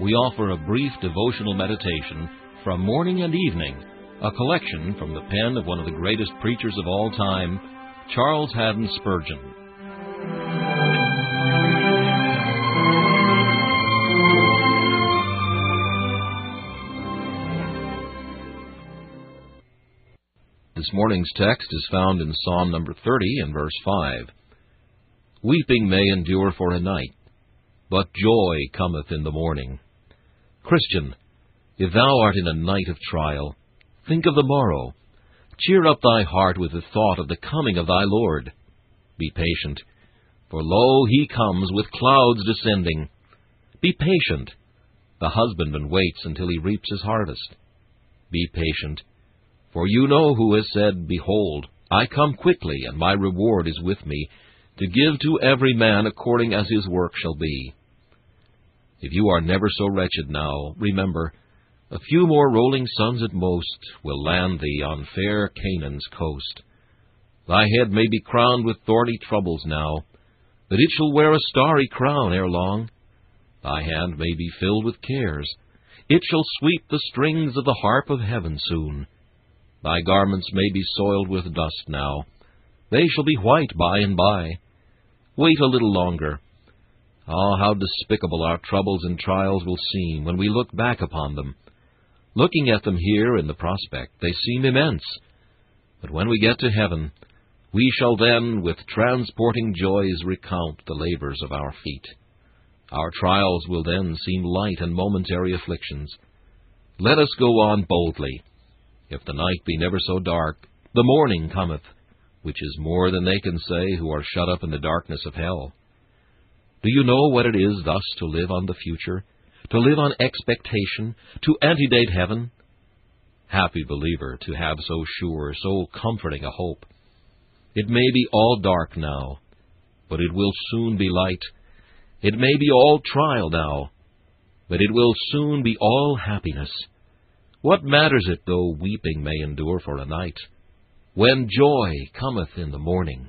we offer a brief devotional meditation from morning and evening, a collection from the pen of one of the greatest preachers of all time, Charles Haddon Spurgeon. This morning's text is found in Psalm number 30 and verse 5. Weeping may endure for a night, but joy cometh in the morning. Christian, if thou art in a night of trial, think of the morrow. Cheer up thy heart with the thought of the coming of thy Lord. Be patient, for lo, he comes with clouds descending. Be patient. The husbandman waits until he reaps his harvest. Be patient, for you know who has said, Behold, I come quickly, and my reward is with me, to give to every man according as his work shall be. If you are never so wretched now, remember, a few more rolling suns at most will land thee on fair Canaan's coast. Thy head may be crowned with thorny troubles now, but it shall wear a starry crown ere long. Thy hand may be filled with cares, it shall sweep the strings of the harp of heaven soon. Thy garments may be soiled with dust now, they shall be white by and by. Wait a little longer, Ah, how despicable our troubles and trials will seem when we look back upon them. Looking at them here in the prospect, they seem immense. But when we get to heaven, we shall then with transporting joys recount the labors of our feet. Our trials will then seem light and momentary afflictions. Let us go on boldly. If the night be never so dark, the morning cometh, which is more than they can say who are shut up in the darkness of hell. Do you know what it is thus to live on the future, to live on expectation, to antedate heaven? Happy believer to have so sure, so comforting a hope. It may be all dark now, but it will soon be light. It may be all trial now, but it will soon be all happiness. What matters it though weeping may endure for a night, when joy cometh in the morning?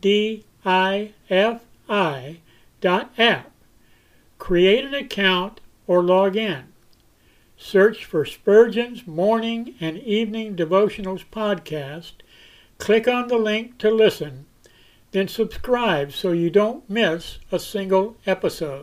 d i f i app. Create an account or log in. Search for Spurgeon's Morning and Evening Devotionals podcast. Click on the link to listen, then subscribe so you don't miss a single episode.